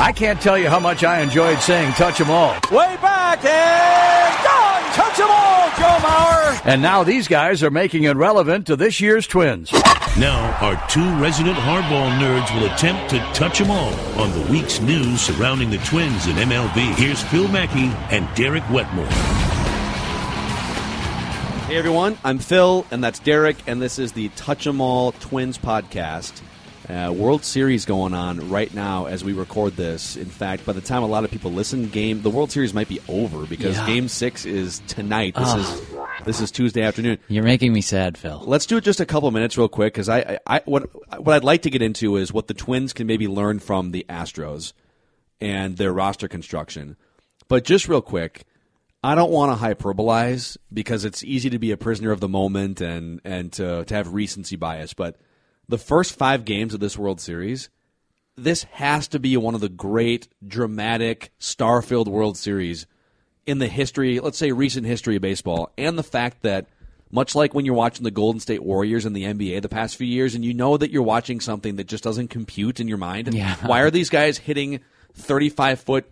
I can't tell you how much I enjoyed saying touch 'em all. Way back and gone. Touch 'em all, Joe Mauer. And now these guys are making it relevant to this year's Twins. Now, our two resident hardball nerds will attempt to touch them all on the week's news surrounding the Twins in MLB. Here's Phil Mackey and Derek Wetmore. Hey everyone, I'm Phil, and that's Derek, and this is the Touch 'Em All Twins podcast. Uh, World Series going on right now as we record this. In fact, by the time a lot of people listen, game the World Series might be over because Yeah. Game Six is tonight. This is this is Tuesday afternoon. You're making me sad, Phil. Let's do it just a couple minutes real quick because I, I, I what what I'd like to get into is what the Twins can maybe learn from the Astros and their roster construction. But just real quick, I don't want to hyperbolize because it's easy to be a prisoner of the moment and and to to have recency bias. But the first five games of this World Series, this has to be one of the great dramatic star-filled World Series in the history, let's say recent history of baseball, and the fact that much like when you're watching the Golden State Warriors in the NBA the past few years, and you know that you're watching something that just doesn't compute in your mind. Yeah. Why are these guys hitting 35 foot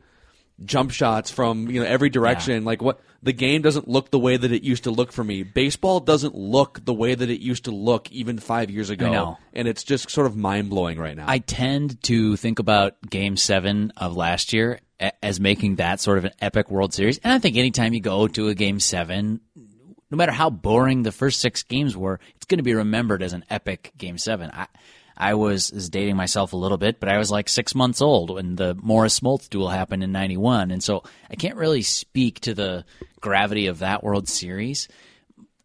jump shots from you know every direction? Like what? The game doesn't look the way that it used to look for me. Baseball doesn't look the way that it used to look even five years ago, and it's just sort of mind blowing right now. I tend to think about Game Seven of last year as making that sort of an epic World Series, and I think anytime you go to a Game Seven, no matter how boring the first six games were, it's going to be remembered as an epic Game Seven. I, I was, dating myself a little bit, but I was like six months old when the Morris Smoltz duel happened in '91, and so I can't really speak to the gravity of that World Series.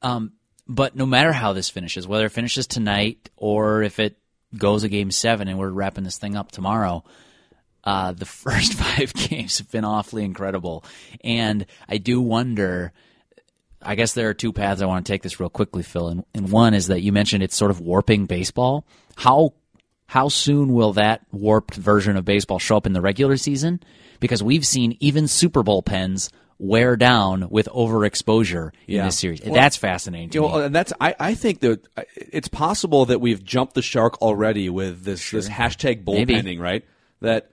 Um, but no matter how this finishes, whether it finishes tonight or if it goes a game seven and we're wrapping this thing up tomorrow, uh, the first five games have been awfully incredible. And I do wonder. I guess there are two paths I want to take this real quickly, Phil. And, and one is that you mentioned it's sort of warping baseball. How how soon will that warped version of baseball show up in the regular season? Because we've seen even super bullpens wear down with overexposure in Yeah. this series. Well, That's fascinating to You me. know, and that's I, I think that it's possible that we've jumped the shark already with this this hashtag Maybe. bullpenning, right? That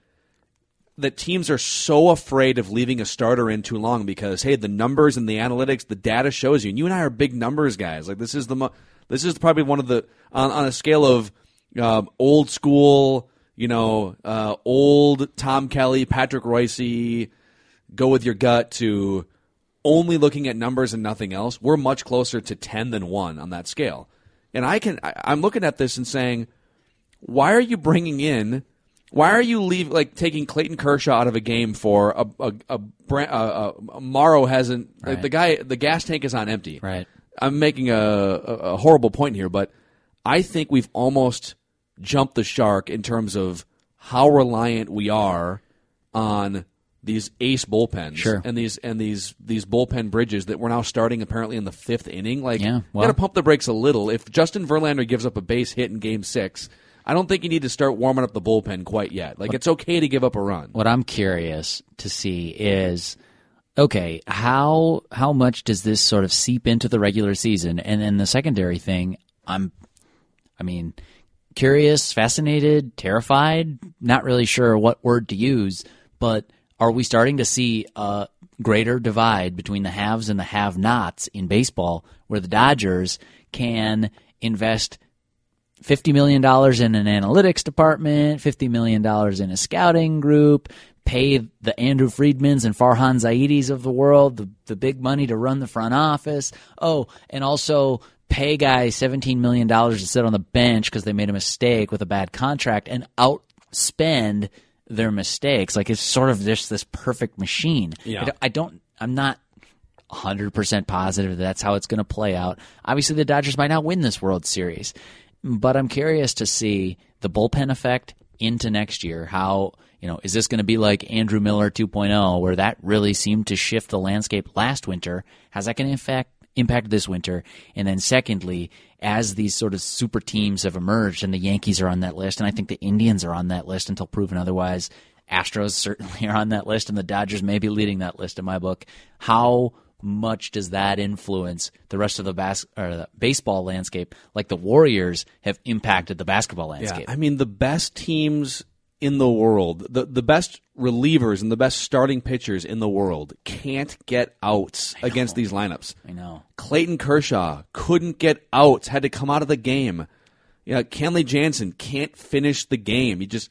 that teams are so afraid of leaving a starter in too long because hey, the numbers and the analytics, the data shows you. And you and I are big numbers guys. Like this is the mo- this is probably one of the on, on a scale of um, old school, you know, uh, old Tom Kelly, Patrick Reusse, go with your gut to only looking at numbers and nothing else, we're much closer to 10 than 1 on that scale. And I can I, I'm looking at this and saying, why are you bringing in why are you leave like taking Clayton Kershaw out of a game for a a, a, Bra- a, a Morrow hasn't like, the guy the gas tank is on empty. Right. I'm making a, a, a horrible point here, but I think we've almost jumped the shark in terms of how reliant we are on these ace bullpens Sure. and these and these these bullpen bridges that we're now starting apparently in the fifth inning. Like, Yeah, you well- got to pump the brakes a little. If Justin Verlander gives up a base hit in Game Six, I don't think you need to start warming up the bullpen quite yet. Like, it's okay to give up a run. what I'm curious to see is okay, how how much does this sort of seep into the regular season? And then the secondary thing, I'm I mean, curious, fascinated, terrified, not really sure what word to use, but are we starting to see a greater divide between the haves and the have-nots in baseball where the Dodgers can invest fifty million dollars in an analytics department, fifty million dollars in a scouting group, pay the Andrew Friedmans and Farhan Zaidis of the world the, the big money to run the front office. Oh, and also pay guys seventeen million dollars to sit on the bench because they made a mistake with a bad contract and outspend their mistakes. Like it's sort of just this perfect machine. Yeah. I don't- I don't. I'm not 100% positive that that's how it's going to play out. Obviously, the Dodgers might not win this World Series, but I'm curious to see the bullpen effect into next year. How, you know, is this going to be like Andrew Miller 2.0, where that really seemed to shift the landscape last winter? How's that going to impact? Impact this winter, and then secondly, as these sort of super teams have emerged, and the Yankees are on that list, and I think the Indians are on that list until proven otherwise. Astros certainly are on that list, and the Dodgers may be leading that list in my book. How much does that influence the rest of the, bas- or the baseball landscape? Like the Warriors have impacted the basketball landscape. Yeah, I mean, the best teams in the world, the the best relievers and the best starting pitchers in the world can't get outs against these lineups. I know. Clayton Kershaw couldn't get outs, had to come out of the game. Yeah, Kenley Jansen can't finish the game. He just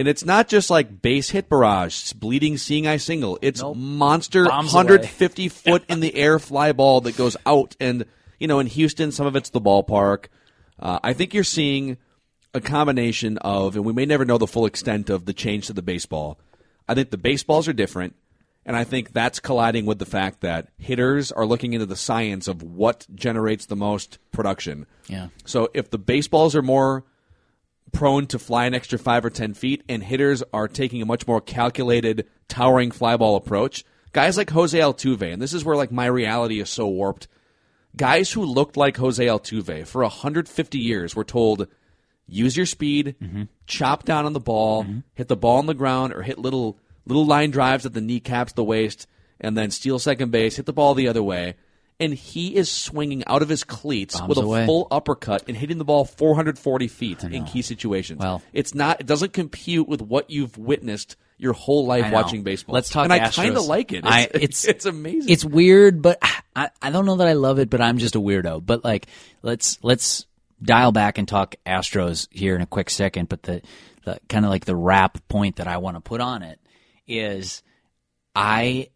and it's not just like base hit barrage, bleeding seeing eye single. It's monster Bombs 150 foot in the air fly ball that goes out. And you know, in Houston, some of it's the ballpark. Uh, I think you're seeing a combination of, and we may never know the full extent of the change to the baseball. I think the baseballs are different. And I think that's colliding with the fact that hitters are looking into the science of what generates the most production. Yeah. So if the baseballs are more prone to fly an extra five or ten feet, and hitters are taking a much more calculated, towering fly ball approach, guys like Jose Altuve, and this is where like my reality is so warped. Guys who looked like Jose Altuve for 150 years were told, use your speed, mm-hmm. chop down on the ball, mm-hmm. hit the ball on the ground, or hit little little line drives at the kneecaps, the waist, and then steal second base, hit the ball the other way. And he is swinging out of his cleats Bombs with a away. full uppercut and hitting the ball 440 feet in key situations. Well- it's not. It doesn't compute with what you've witnessed your whole life watching baseball. Let's talk Astros. And I kind of like it. It's, I- it's- it's amazing. It's weird, but I, I don't know that I love it, but I'm just a weirdo. But like, let's let's dial back and talk Astros here in a quick second. But the, the kind of like the wrap point that I want to put on it is I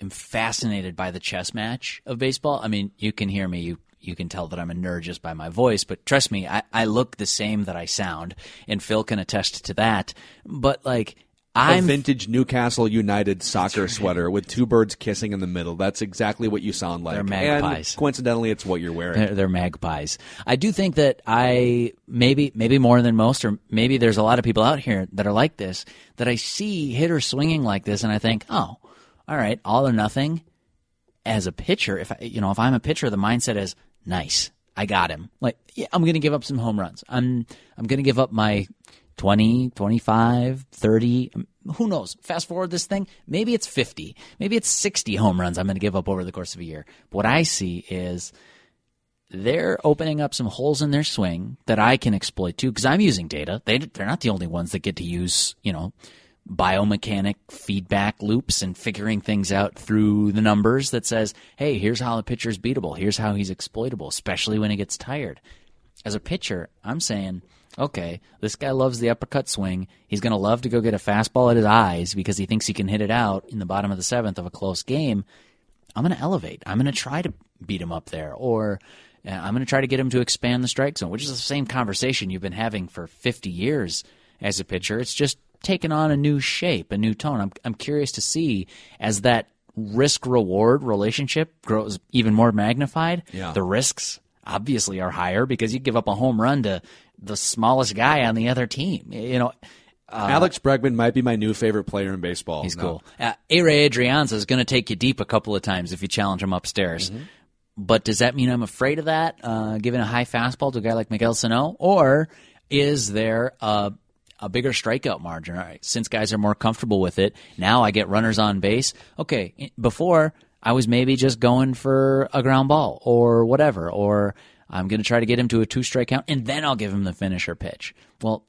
am fascinated by the chess match of baseball. I mean, you can hear me. You you can tell that I'm a nerd just by my voice, but trust me, I, I look the same that I sound, and Phil can attest to that. But like, I'm vintage Newcastle United soccer sweater with two birds kissing in the middle. That's exactly what you sound like. They're magpies. And coincidentally, it's what you're wearing. They're, they're magpies. I do think that I maybe maybe more than most, or maybe there's a lot of people out here that are like this. That I see hitters swinging like this, and I think, oh, all right, all or nothing. As a pitcher, if I, you know, if I'm a pitcher, the mindset is nice. I got him. Like, yeah, I'm going to give up some home runs. I'm I'm going to give up my 20, 25, 30, um, who knows? Fast forward this thing, maybe it's 50, maybe it's 60 home runs I'm going to give up over the course of a year. But what I see is they're opening up some holes in their swing that I can exploit too because I'm using data. They, they're not the only ones that get to use, you know, biomechanic feedback loops and figuring things out through the numbers that says, hey, here's how the pitcher's beatable. Here's how he's exploitable, especially when he gets tired. As a pitcher, I'm saying, okay, this guy loves the uppercut swing. He's going to love to go get a fastball at his eyes because he thinks he can hit it out in the bottom of the seventh of a close game. I'm going to elevate. I'm going to try to beat him up there, or uh, I'm going to try to get him to expand the strike zone, which is the same conversation you've been having for 50 years as a pitcher. It's just taken on a new shape, a new tone. I'm I'm curious to see as that risk reward relationship grows even more magnified. Yeah. The risks obviously are higher because you give up a home run to the smallest guy on the other team. You know, Alex Bregman might be my new favorite player in baseball. He's No. cool. Uh, Ehire Adrianza is going to take you deep a couple of times if you challenge him upstairs. Mm-hmm. But does that mean I'm afraid of that, uh, giving a high fastball to a guy like Miguel Sano? Or is there a, a bigger strikeout margin? Right, since guys are more comfortable with it, now I get runners on base. Okay, before I was maybe just going for a ground ball or whatever, or I'm going to try to get him to a two strike count and then I'll give him the finisher pitch. Well,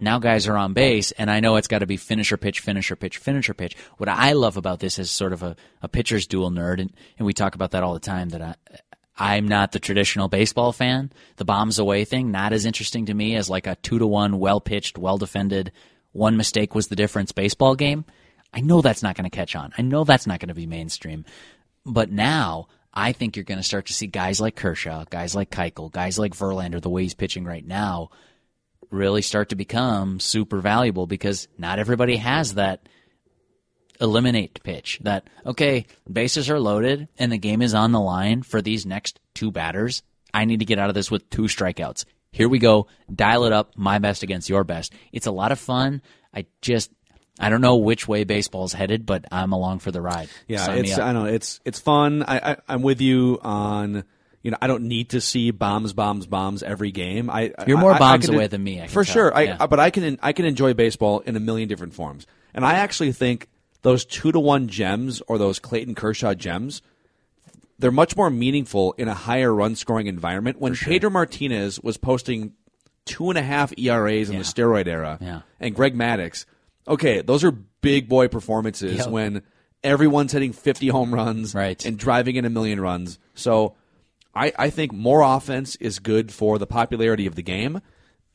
now guys are on base, and I know it's got to be finisher pitch, finisher pitch, finisher pitch. What I love about this is sort of a, a pitcher's dual nerd, and, and we talk about that all the time. That I, I'm not the traditional baseball fan. The bombs away thing not as interesting to me as like a two to one, well pitched, well defended, one mistake was the difference baseball game. I know that's not going to catch on. I know that's not going to be mainstream. But now I think you're going to start to see guys like Kershaw, guys like Keuchel, guys like Verlander, the way he's pitching right now, really start to become super valuable because not everybody has that eliminate pitch that okay bases are loaded and the game is on the line for these next two batters i need to get out of this with two strikeouts here we go dial it up my best against your best it's a lot of fun i just i don't know which way baseball's headed but i'm along for the ride Yeah, Sign it's. I know it's it's fun. I, I I'm with you on. You know, I don't need to see bombs, bombs, bombs every game. I You're more I- I bombs can- away than me, I for tell. sure. I, but I can I can enjoy baseball in a million different forms, and I actually think those two to one gems or those Clayton Kershaw gems, they're much more meaningful in a higher run scoring environment. When Pedro Martinez was posting two and a half ERAs in the steroid era, Yeah. and Greg Maddux. Okay, those are big boy performances Yep. when everyone's hitting 50 home runs Right. and driving in a million runs. So I, I think more offense is good for the popularity of the game.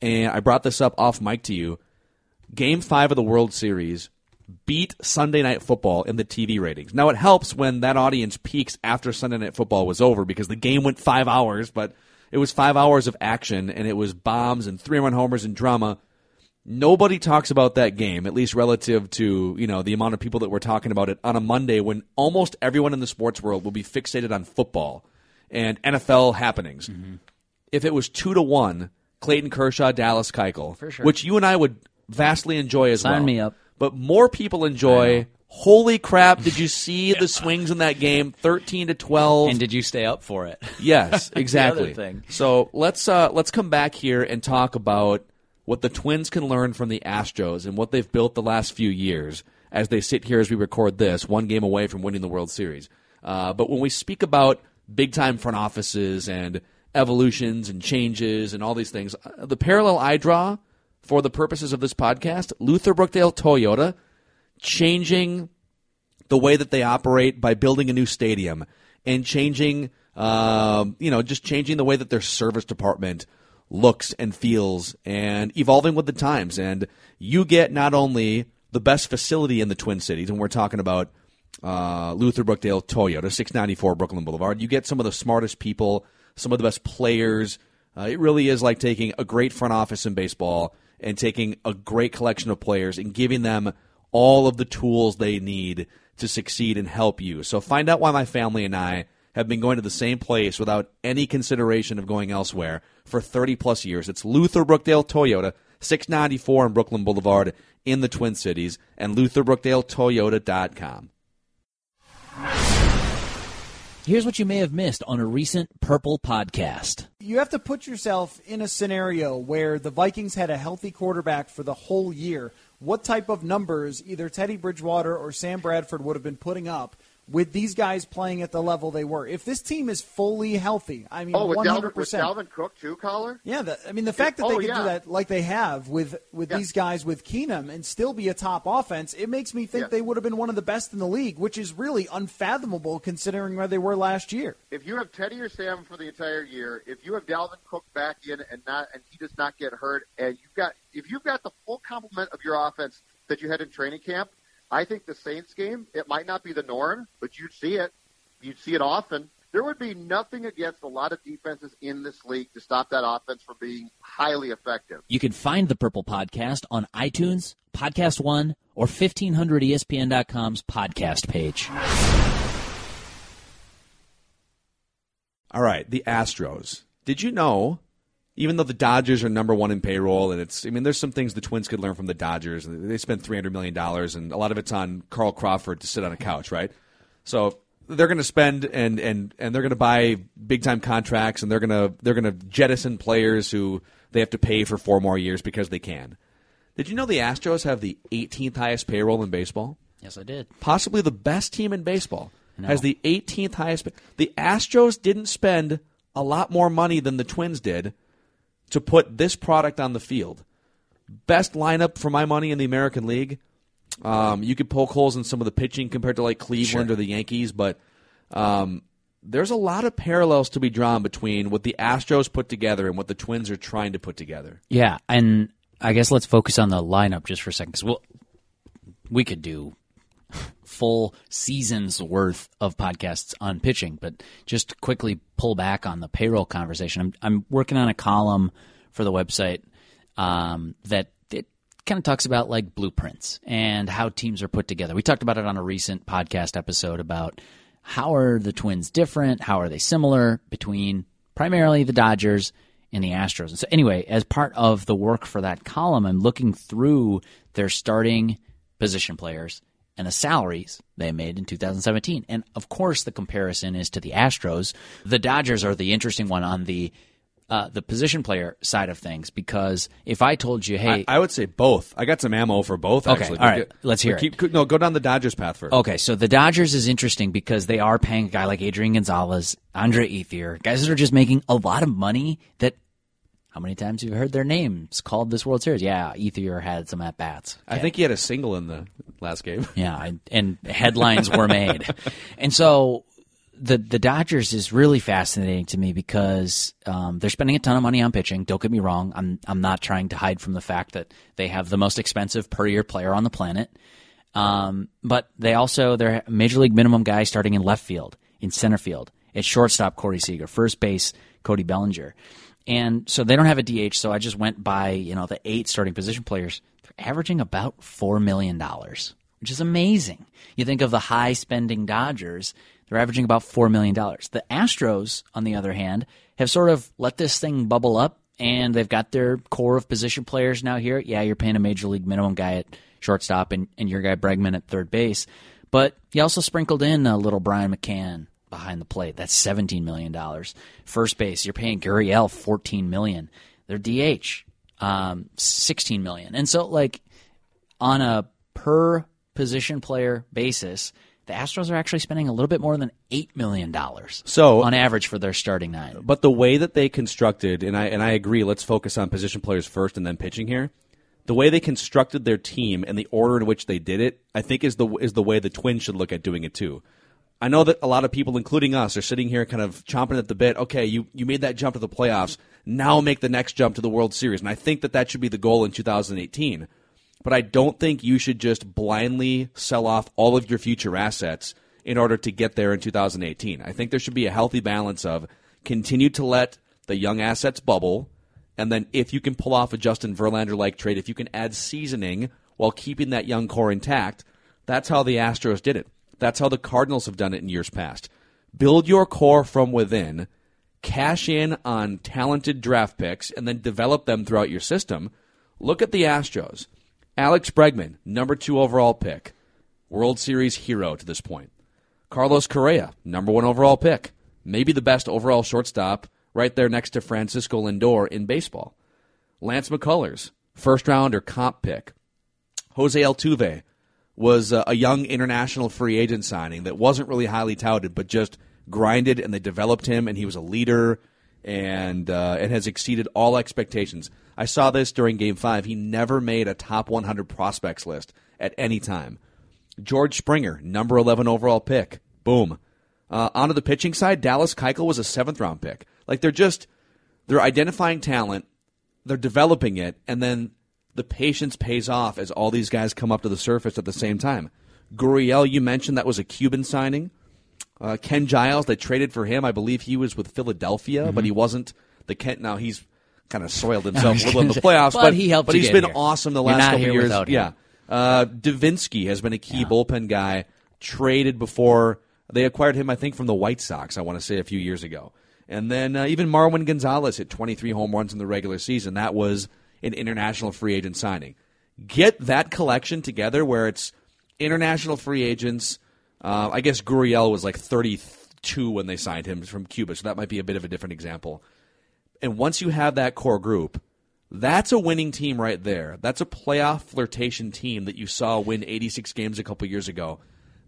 And I brought this up off mic to you. Game five of the World Series beat Sunday Night Football in the TV ratings. Now it helps when that audience peaks after Sunday Night Football was over because the game went five hours, but it was five hours of action and it was bombs and three run homers and drama. Nobody talks about that game, at least relative to you know the amount of people that were talking about it on a Monday when almost everyone in the sports world will be fixated on football and NFL happenings. If it was two to one, Clayton Kershaw, Dallas Keuchel, sure. which you and I would vastly enjoy as Sign well. me up. But more people enjoy. Holy crap! Did you see the swings in that game? Thirteen to twelve. And did you stay up for it? Yes, exactly. thing. So let's uh, let's come back here and talk about what the Twins can learn from the Astros and what they've built the last few years as they sit here as we record this, one game away from winning the World Series. Uh, but when we speak about big time front offices and evolutions and changes and all these things, uh, the parallel I draw for the purposes of this podcast, Luther Brookdale Toyota changing the way that they operate by building a new stadium and changing, um, you know, just changing the way that their service department looks and feels and evolving with the times. And you get not only the best facility in the Twin Cities, and we're talking about uh, Luther Brookdale Toyota, 694 Brooklyn Boulevard. You get some of the smartest people, some of the best players. Uh, it really is like taking a great front office in baseball and taking a great collection of players and giving them all of the tools they need to succeed and help you. So find out why my family and I have been going to the same place without any consideration of going elsewhere for 30 plus years. It's Luther Brookdale Toyota, 694 on Brooklyn Boulevard in the Twin Cities, and LutherBrookdaleToyota.com. Here's what you may have missed on a recent Purple podcast. You have to put yourself in a scenario where the Vikings had a healthy quarterback for the whole year. What type of numbers either Teddy Bridgewater or Sam Bradford would have been putting up with these guys playing at the level they were? If this team is fully healthy, I mean, Oh, with one Dalvin, hundred with. Dalvin Cook too, caller. Yeah, the, I mean the fact that Oh, they can yeah. do that like they have with with Yeah. these guys with Keenum and still be a top offense, it makes me think Yeah. they would have been one of the best in the league, which is really unfathomable considering where they were last year. If you have Teddy or Sam for the entire year, if you have Dalvin Cook back in and not and he does not get hurt, and you've got if you've got the full complement of your offense that you had in training camp, I think the Saints game it might not be the norm, but you'd see it. You'd see it often. There would be nothing against a lot of defenses in this league to stop that offense from being highly effective. You can find the Purple Podcast on iTunes, Podcast One, or E 1500ESPN.com's podcast page. All right, the Astros. Did you know, even though the Dodgers are number one in payroll, and it's, I mean, there's some things the Twins could learn from the Dodgers. They spend $300 million, and a lot of it's on Carl Crawford to sit on a couch, right? So they're going to spend and, and, and they're going to buy big time contracts, and they're going to they're going to jettison players who they have to pay for four more years because they can. Did you know the Astros have the 18th highest payroll in baseball? Yes, I did. possibly the best team in baseball, No. has the 18th highest. The Astros didn't spend a lot more money than the Twins did to put this product on the field. Best lineup for my money in the American League. Um, you could poke holes in some of the pitching compared to like Cleveland Sure. or the Yankees, but um, there's a lot of parallels to be drawn between what the Astros put together and what the Twins are trying to put together. Yeah, and I guess let's focus on the lineup just for a second, because we'll, we could do full seasons worth of podcasts on pitching, but just quickly pull back on the payroll conversation. I'm, I'm working on a column for the website um, that it kind of talks about like blueprints and how teams are put together. We talked about it on a recent podcast episode about how are the Twins different, how are they similar between primarily the Dodgers and the Astros. And so anyway, as part of the work for that column, I'm looking through their starting position players and the salaries they made in 2017. And of course, the comparison is to the Astros. The Dodgers are the interesting one on the uh, the position player side of things because if I told you, hey, I, I would say both. I got some ammo for both. Okay, actually. all right, But let's hear but it. keep, No, go down the Dodgers path first. Okay, so the Dodgers is interesting because they are paying a guy like Adrian Gonzalez, Andre Ethier, guys that are just making a lot of money that How many times have you heard their names called this World Series? Yeah, Ethier had some at bats. I think he had a single in the last game. Yeah, and headlines were made, and so the the Dodgers is really fascinating to me because um, they're spending a ton of money on pitching. Don't get me wrong; I'm I'm not trying to hide from the fact that they have the most expensive per year player on the planet. Um, but they also they're a major league minimum guy starting in left field, in center field, at shortstop Corey Seager, first base Cody Bellinger, and so they don't have a DH. So I just went by you know the eight starting position players. They're averaging about four million dollars, which is amazing. You think of the high spending Dodgers, they're averaging about four million dollars. The Astros, on the other hand, have sort of let this thing bubble up. And they've got their core of position players now here. Yeah, you're paying a major league minimum guy at shortstop and, and your guy Bregman at third base. But you also sprinkled in a little Brian McCann behind the plate. That's seventeen million dollars. First base, you're paying Gurriel fourteen million. Their DH, um, sixteen million. And so, like on a per position player basis, the Astros are actually spending a little bit more than eight million dollars. So- on average for their starting nine. But the way that they constructed, and I and I agree, let's focus on position players first and then pitching here. The way they constructed their team and the order in which they did it, I think is the is the way the Twins should look at doing it too. I know that a lot of people, including us, are sitting here kind of chomping at the bit. Okay, you, you made that jump to the playoffs. Now make the next jump to the World Series. And I think that that should be the goal in 2018. But I don't think you should just blindly sell off all of your future assets in order to get there in 2018. I think there should be a healthy balance of continue to let the young assets bubble, and then if you can pull off a Justin Verlander like trade, if you can add seasoning while keeping that young core intact, that's how the Astros did it. That's how the Cardinals have done it in years past. Build your core from within, cash in on talented draft picks, and then develop them throughout your system. Look at the Astros. Alex Bregman, number two overall pick, World Series hero to this point. Carlos Correa, number one overall pick, maybe the best overall shortstop, right there next to Francisco Lindor in baseball. Lance McCullers, first round or comp pick. Jose Altuve was uh, a young international free agent signing that wasn't really highly touted, but just grinded and they developed him, and he was a leader and uh, it has exceeded all expectations. I saw this during Game Five. He never made a top 100 prospects list at any time. George Springer, number 11 overall pick. Boom. Uh, onto the pitching side, Dallas Keuchel was a seventh round pick. Like they're just they're identifying talent, they're developing it, and then the patience pays off as all these guys come up to the surface at the same time. Gurriel, you mentioned that was a Cuban signing. Uh, Ken Giles, they traded for him. I believe he was with Philadelphia, but he wasn't the Kent. Now he's kind of soiled himself a little in the playoffs, But but, he helped But he's been here. awesome the last not couple here years. him. Yeah, uh, Devenski has been a key bullpen guy. Traded before they acquired him, I think, from the White Sox. I want to say a few years ago, and then uh, even Marwin Gonzalez hit 23 home runs in the regular season. That was an international free agent signing. Get that collection together where it's international free agents. Uh, I guess Gurriel was like 32 when they signed him from Cuba, so that might be a bit of a different example. And once you have that core group, that's a winning team right there. That's a playoff flirtation team that you saw win 86 games a couple years ago.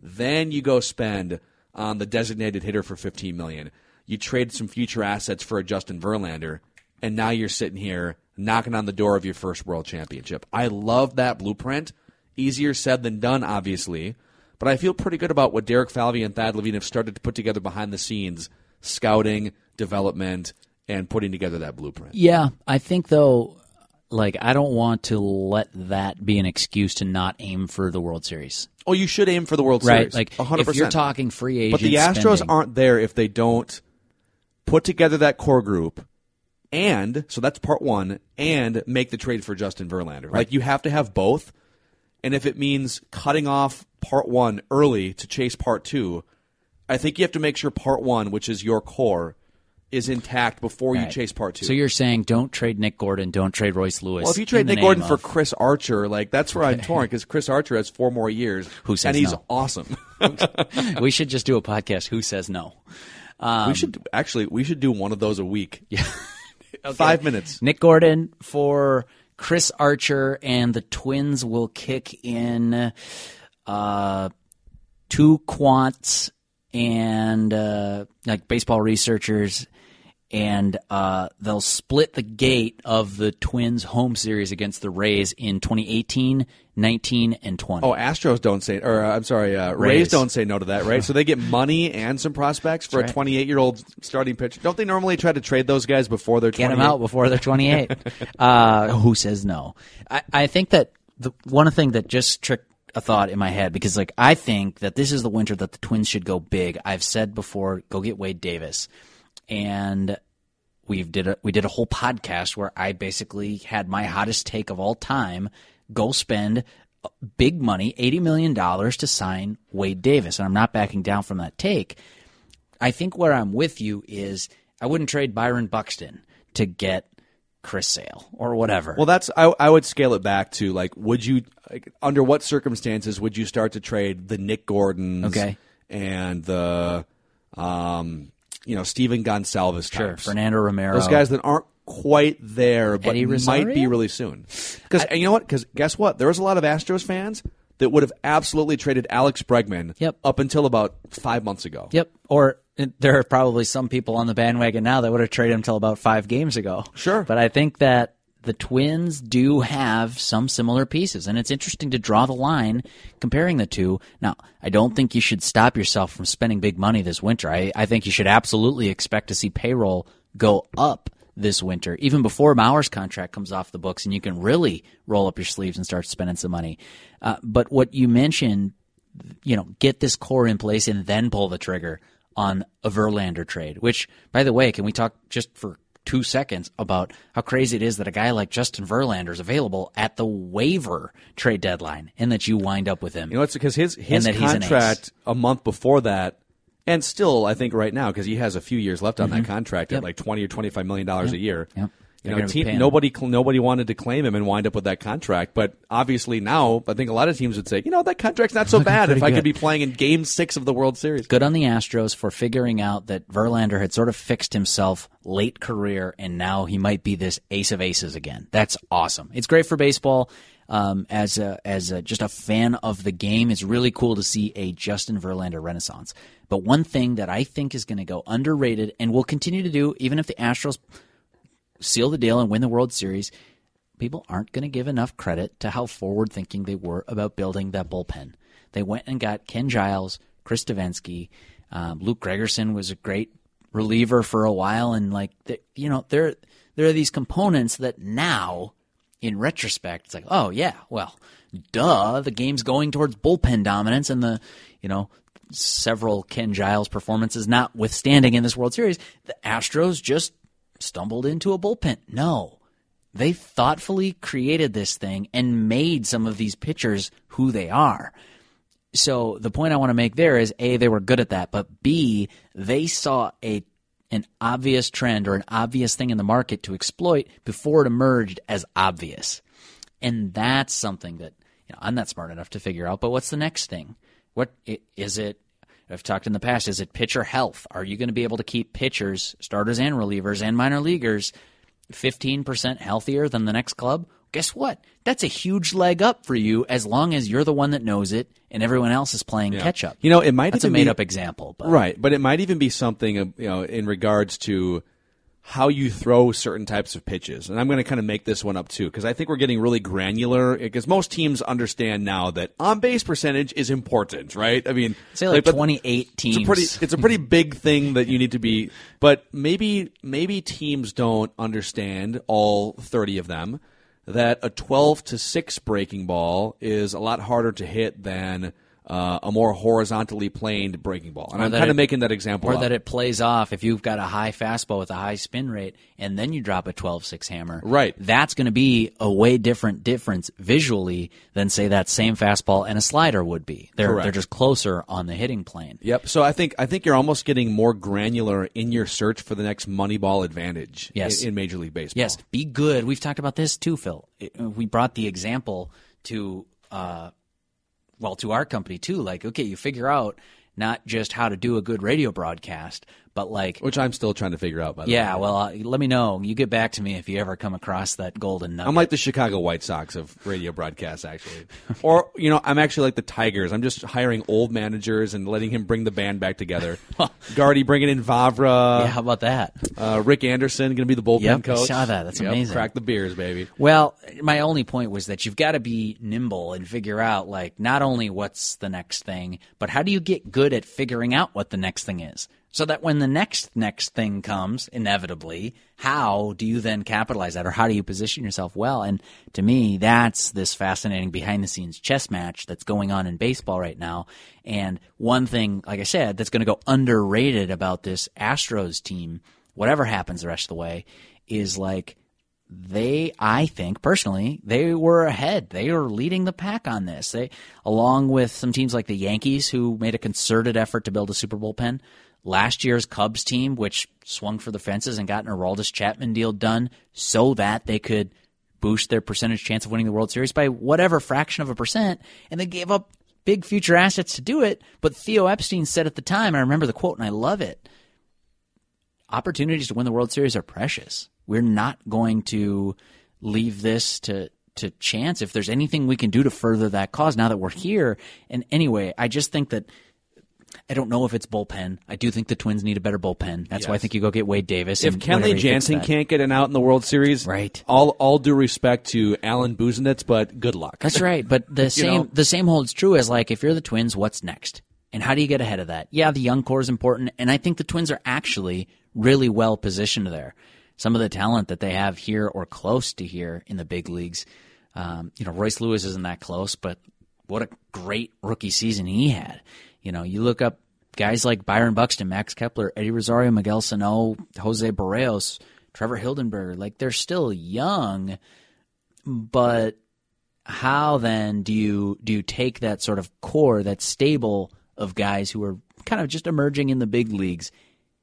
Then you go spend on the designated hitter for 15 million. You trade some future assets for a Justin Verlander, and now you're sitting here knocking on the door of your first world championship. I love that blueprint. Easier said than done, obviously, but I feel pretty good about what Derek Falvey and Thad Levine have started to put together behind the scenes, scouting, development, and putting together that blueprint. Yeah, I think though, like I don't want to let that be an excuse to not aim for the World Series, Oh, you should aim for the World right? Series. Like 100%. if you're talking free agent, But the Astros spending- aren't there if they don't put together that core group and so that's part one and make the trade for Justin Verlander. Like you have to have both. And if it means cutting off part one early to chase part two, I think you have to make sure part one, which is your core, is intact before you chase part two. So you're saying don't trade Nick Gordon, don't trade Royce Lewis. well, if you trade Nick Gordon name for Chris Archer, like that's where I'm torn because Chris Archer has four more years, Who says and he's no? awesome. we should just do a podcast. Who says no? Um, we should actually we should do one of those a week. Yeah, five minutes. Nick Gordon for Chris Archer, and the Twins will kick in uh, two quants and uh, like baseball researchers and uh, they'll split the gate of the Twins home series against the Rays in 2018, 19, and 20. Oh, Astros don't say, or uh, I'm sorry, uh, Rays. Rays. don't say no to that, right? so they get money and some prospects for a 28 year old starting pitcher. Don't they normally try to trade those guys before they're Get 28? them out before they're 28. uh, who says no? I, I think that the one thing that just tricked a thought in my head because, like, I think that this is the winter that the Twins should go big. I've said before, go get Wade Davis, and we've did a we did a whole podcast where I basically had my hottest take of all time. Go spend big money, eighty million dollars to sign Wade Davis, and I'm not backing down from that take. I think where I'm with you is I wouldn't trade Byron Buxton to get Chris Sale or whatever. Well, that's I, I would scale it back to like, would you like, under what circumstances would you start to trade the Nick Gordons, Okay. and the um, you know Stephen Gonsalves sure, types, Fernando Romero. those guys that aren't quite there, but might be really soon. Because you know what? Because guess what? There was a lot of Astros fans that would have absolutely traded Alex Bregman Yep. up until about five months ago. Yep. Or uh, there are probably some people on the bandwagon now that would have traded him until about five games ago. Sure. But I think that the Twins do have some similar pieces, and it's interesting to draw the line comparing the two. Now, I don't think you should stop yourself from spending big money this winter. I, I think you should absolutely expect to see payroll go up this winter, even before Mauer's contract comes off the books, and you can really roll up your sleeves and start spending some money. Uh, but what you mentioned you know, get this core in place and then pull the trigger on a Verlander trade. Which, by the way, can we talk just for two seconds about how crazy it is that a guy like Justin Verlander is available at the waiver trade deadline and that you wind up with him? You know, it's because his his that he's an ace. contract a month before that, and still I think right now because he has a few years left on that contract Mm-hmm. Yep. at like twenty or twenty five million dollars a year. Yep. You They're know, team, nobody nobody wanted to claim him and wind up with that contract, but obviously now I think a lot of teams would say, you know, that contract's not so bad if I could be playing in Game Six of the World Series. Good on the Astros for figuring out that Verlander had sort of fixed himself late career, and now he might be this ace of aces again. That's awesome. It's great for baseball. Um, as a, as a, just a fan of the game, it's really cool to see a Justin Verlander renaissance. But one thing that I think is going to go underrated and will continue to do, even if the Astros seal the deal and win the World Series, people aren't going to give enough credit to how forward thinking they were about building that bullpen. They went and got Ken Giles, Chris Devenski, um, Luke Gregerson was a great reliever for a while, and like you know, there there are these components that now, in retrospect, it's like, oh yeah, well, duh, the game's going towards bullpen dominance, and the you know several Ken Giles performances notwithstanding in this World Series, the Astros just stumbled into a bullpen. No. They thoughtfully created this thing and made some of these pitchers who they are. So the point I want to make there is A, they were good at that, but B, they saw a an obvious trend or an obvious thing in the market to exploit before it emerged as obvious. And that's something that you know, I'm not smart enough to figure out. But what's the next thing? What is it? I've talked in the past. Is it pitcher health? Are you going to be able to keep pitchers, starters, and relievers, and minor leaguers 15% healthier than the next club? Guess what? That's a huge leg up for you as long as you're the one that knows it and everyone else is playing catch up. You know, it might That's a even be- made up example, but Right, but it might even be something uh, you know in regards to how you throw certain types of pitches. And I'm going to kind of make this one up too because I think we're getting really granular because most teams understand now that on base percentage is important, right? I mean, say like, but 28 teams. It's a pretty it's a pretty big thing that you need to be but maybe maybe teams don't understand all 30 of them that a 12 to 6 breaking ball is a lot harder to hit than uh, a more horizontally planed breaking ball. And Or I'm kind of making that example or up. that it plays off if you've got a high fastball with a high spin rate and then you drop a 12-6 hammer Right. that's going to be a way different difference visually than say that same fastball and a slider would be they're Correct. they're just closer on the hitting plane Yep. So I think I think you're almost getting more granular in your search for the next Moneyball advantage. Yes. In, in Major League Baseball. Yes, be good. We've talked about this too, Phil. It- we brought the example to, uh, well, to our company too. Like, okay, you figure out not just how to do a good radio broadcast, but like, which I'm still trying to figure out. By the yeah, way. well, uh, let me know. You get back to me if you ever come across that golden nugget. I'm like the Chicago White Sox of radio broadcasts, actually. or, you know, I'm actually like the Tigers. I'm just hiring old managers and letting him bring the band back together. Gardy bringing in Vavra. yeah, how about that? Uh, Rick Anderson going to be the bullpen Yep, I coach. saw that. That's Yep, amazing. Crack the beers, baby. Well, my only point was that you've got to be nimble and figure out, like, not only what's the next thing, but how do you get good at figuring out what the next thing is? So that when the next next thing comes, inevitably, how do you then capitalize that, or how do you position yourself well? And to me, that's this fascinating behind the scenes chess match that's going on in baseball right now. And one thing, like I said, that's going to go underrated about this Astros team, whatever happens the rest of the way, is like they I think personally they were ahead. They were leading the pack on this. They along with some teams like the Yankees who made a concerted effort to build a Super bullpen. Last year's Cubs team which swung for the fences and got an Aroldis Chapman deal done so that they could boost their percentage chance of winning the World Series by whatever fraction of a percent and they gave up big future assets to do it. But Theo Epstein said at the time, and I remember the quote and I love it opportunities to win the World Series are precious. We're not going to leave this to to chance if there's anything we can do to further that cause now that we're here. And anyway, I just think that I don't know if it's bullpen. I do think the Twins need a better bullpen. That's why I think you go get Wade Davis. If Kenley Jansen can't get an out in the World Series, Right. All all due respect to Alan Busenitz, but good luck. That's right, but the same know? the same holds true as like if you're the Twins, what's next? And how do you get ahead of that? Yeah, the young core is important, and I think the Twins are actually really well positioned there. Some of the talent that they have here or close to here in the big leagues, um, you know, Royce Lewis isn't that close, but what a great rookie season he had. You know, you look up guys like Byron Buxton, Max Kepler, Eddie Rosario, Miguel Sano, Jose Berrios, Trevor Hildenberger. Like they're still young, but how then do you do you take that sort of core, that stable of guys who are kind of just emerging in the big leagues,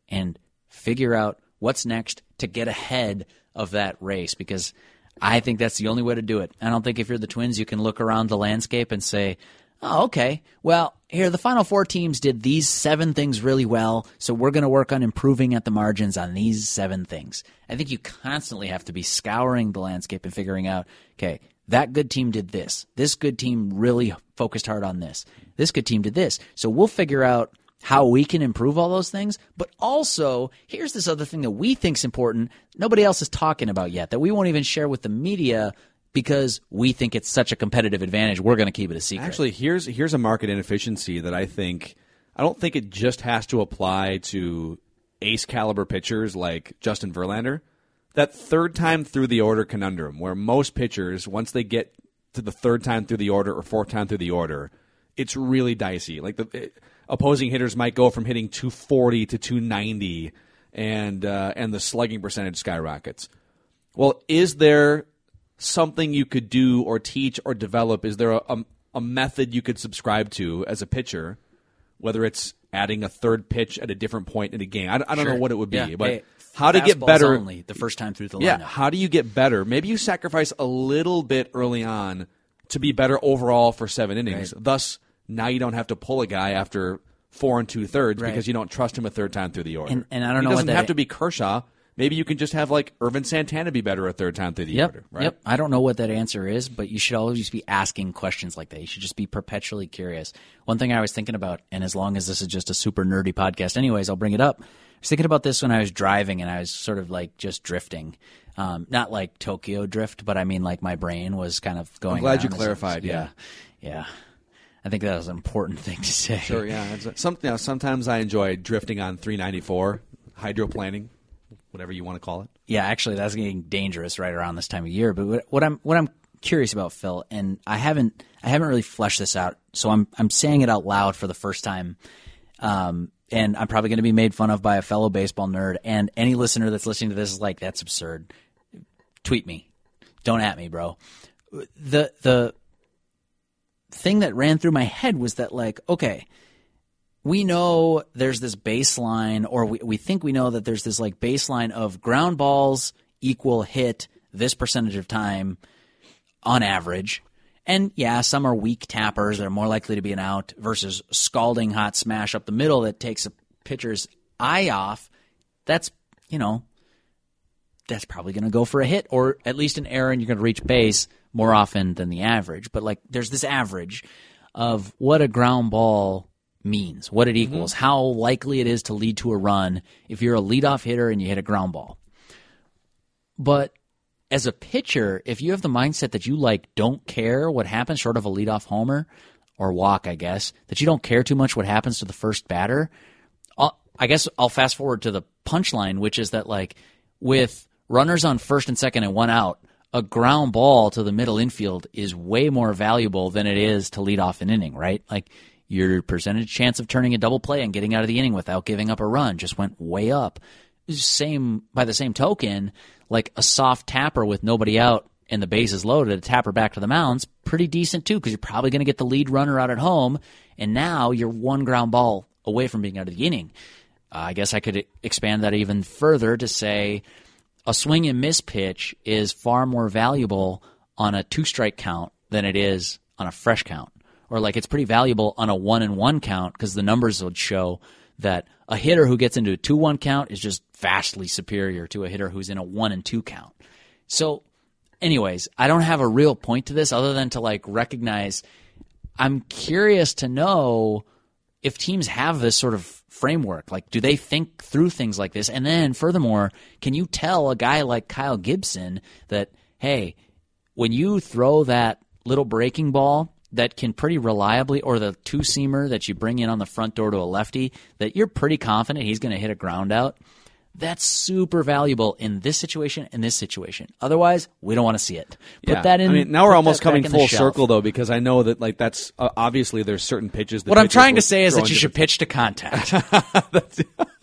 and figure out what's next to get ahead of that race? Because I think that's the only way to do it. I don't think if you're the Twins, you can look around the landscape and say, "Oh, okay. Well, here the final four teams did these seven things really well, so we're going to work on improving at the margins on these seven things." I think you constantly have to be scouring the landscape and figuring out, okay, that good team did this. This good team really focused hard on this. This good team did this. So we'll figure out how we can improve all those things. But also, here's this other thing that we think's important. Nobody else is talking about yet that we won't even share with the media because we think it's such a competitive advantage. We're going to keep it a secret. Actually, here's here's a market inefficiency that I think I don't think it just has to apply to ace caliber pitchers like Justin Verlander. That third time through the order conundrum, where most pitchers, once they get to the third time through the order or fourth time through the order, it's really dicey. Like the it, opposing hitters might go from hitting 240 to 290, and uh, and the slugging percentage skyrockets. Well, is there something you could do or teach or develop? Is there a, a, a method you could subscribe to as a pitcher, whether it's adding a third pitch at a different point in a game? I, I don't know what it would be, Yeah. but Hey, how to get better. only the first time through the lineup. Yeah, how do you get better? Maybe you sacrifice a little bit early on to be better overall for seven innings. Thus, now you don't have to pull a guy after four and two thirds Right. because you don't trust him a third time through the order. And- and I don't It know what doesn't have to be Kershaw. Maybe you can just have like Ervin Santana be better a third time through the Yep. order, right? Yep. I don't know what that answer is, but you should always be asking questions like that. You should just be perpetually curious. One thing I was thinking about, and as long as this is just a super nerdy podcast, anyways, I'll bring it up. I was thinking about this when I was driving and I was sort of like just drifting. Um, not like Tokyo drift, but I mean like my brain was kind of going. I'm glad you clarified, Yeah. Yeah. I think that was an important thing to say. Sure, yeah. Some, you know, sometimes I enjoy drifting on 394, hydroplaning, whatever you want to call it. Yeah, actually, that's getting dangerous right around this time of year. But what, I'm what I'm curious about, Phil, and I haven't I haven't really fleshed this out, so I'm I'm saying it out loud for the first time. Um, and I'm probably going to be made fun of by a fellow baseball nerd, and any listener that's listening to this is like, "That's absurd." Tweet me, don't at me, bro. The the thing that ran through my head was that like, okay, we know there's this baseline, or we, we think we know that there's this like baseline of ground balls equal hit this percentage of time on average. And yeah, some are weak tappers that are more likely to be an out versus scalding hot smash up the middle that takes a pitcher's eye off, that's, you know, that's probably going to go for a hit or at least an error and you're going to reach base more often than the average. But like there's this average of what a ground ball means, what it equals, mm-hmm. how likely it is to lead to a run if you're a leadoff hitter and you hit a ground ball. But as a pitcher, if you have the mindset that you like don't care what happens short of a leadoff homer or walk, I guess, that you don't care too much what happens to the first batter, I'll, I guess I'll fast forward to the punchline, which is that like with runners on first and second and one out, a ground ball to the middle infield is way more valuable than it is to lead off an inning, right? Like your percentage chance of turning a double play and getting out of the inning without giving up a run just went way up. Same by the same token, like a soft tapper with nobody out and the bases loaded, a tapper back to the mound's pretty decent too because you're probably going to get the lead runner out at home, and now you're one ground ball away from being out of the inning. Uh, I guess I could expand that even further to say a swing and miss pitch is far more valuable on a two strike count than it is on a fresh count. Or like it's pretty valuable on a one and one count because the numbers would show that a hitter who gets into a two one count is just vastly superior to a hitter who's in a one and two count. So, anyways, I don't have a real point to this other than to like recognize I'm curious to know if teams have this sort of framework? Like, do they think through things like this? And then, furthermore, can you tell a guy like Kyle Gibson that, hey, when you throw that little breaking ball that can pretty reliably, or the two seamer that you bring in on the front door to a lefty, that you're pretty confident he's going to hit a ground out? That's super valuable in this situation and this situation. Otherwise, we don't want to see it. Put yeah. that in. I mean, now we're almost coming full circle though, because I know that like that's uh, obviously there's certain pitches. what I'm trying to say is that you should pitch to contact.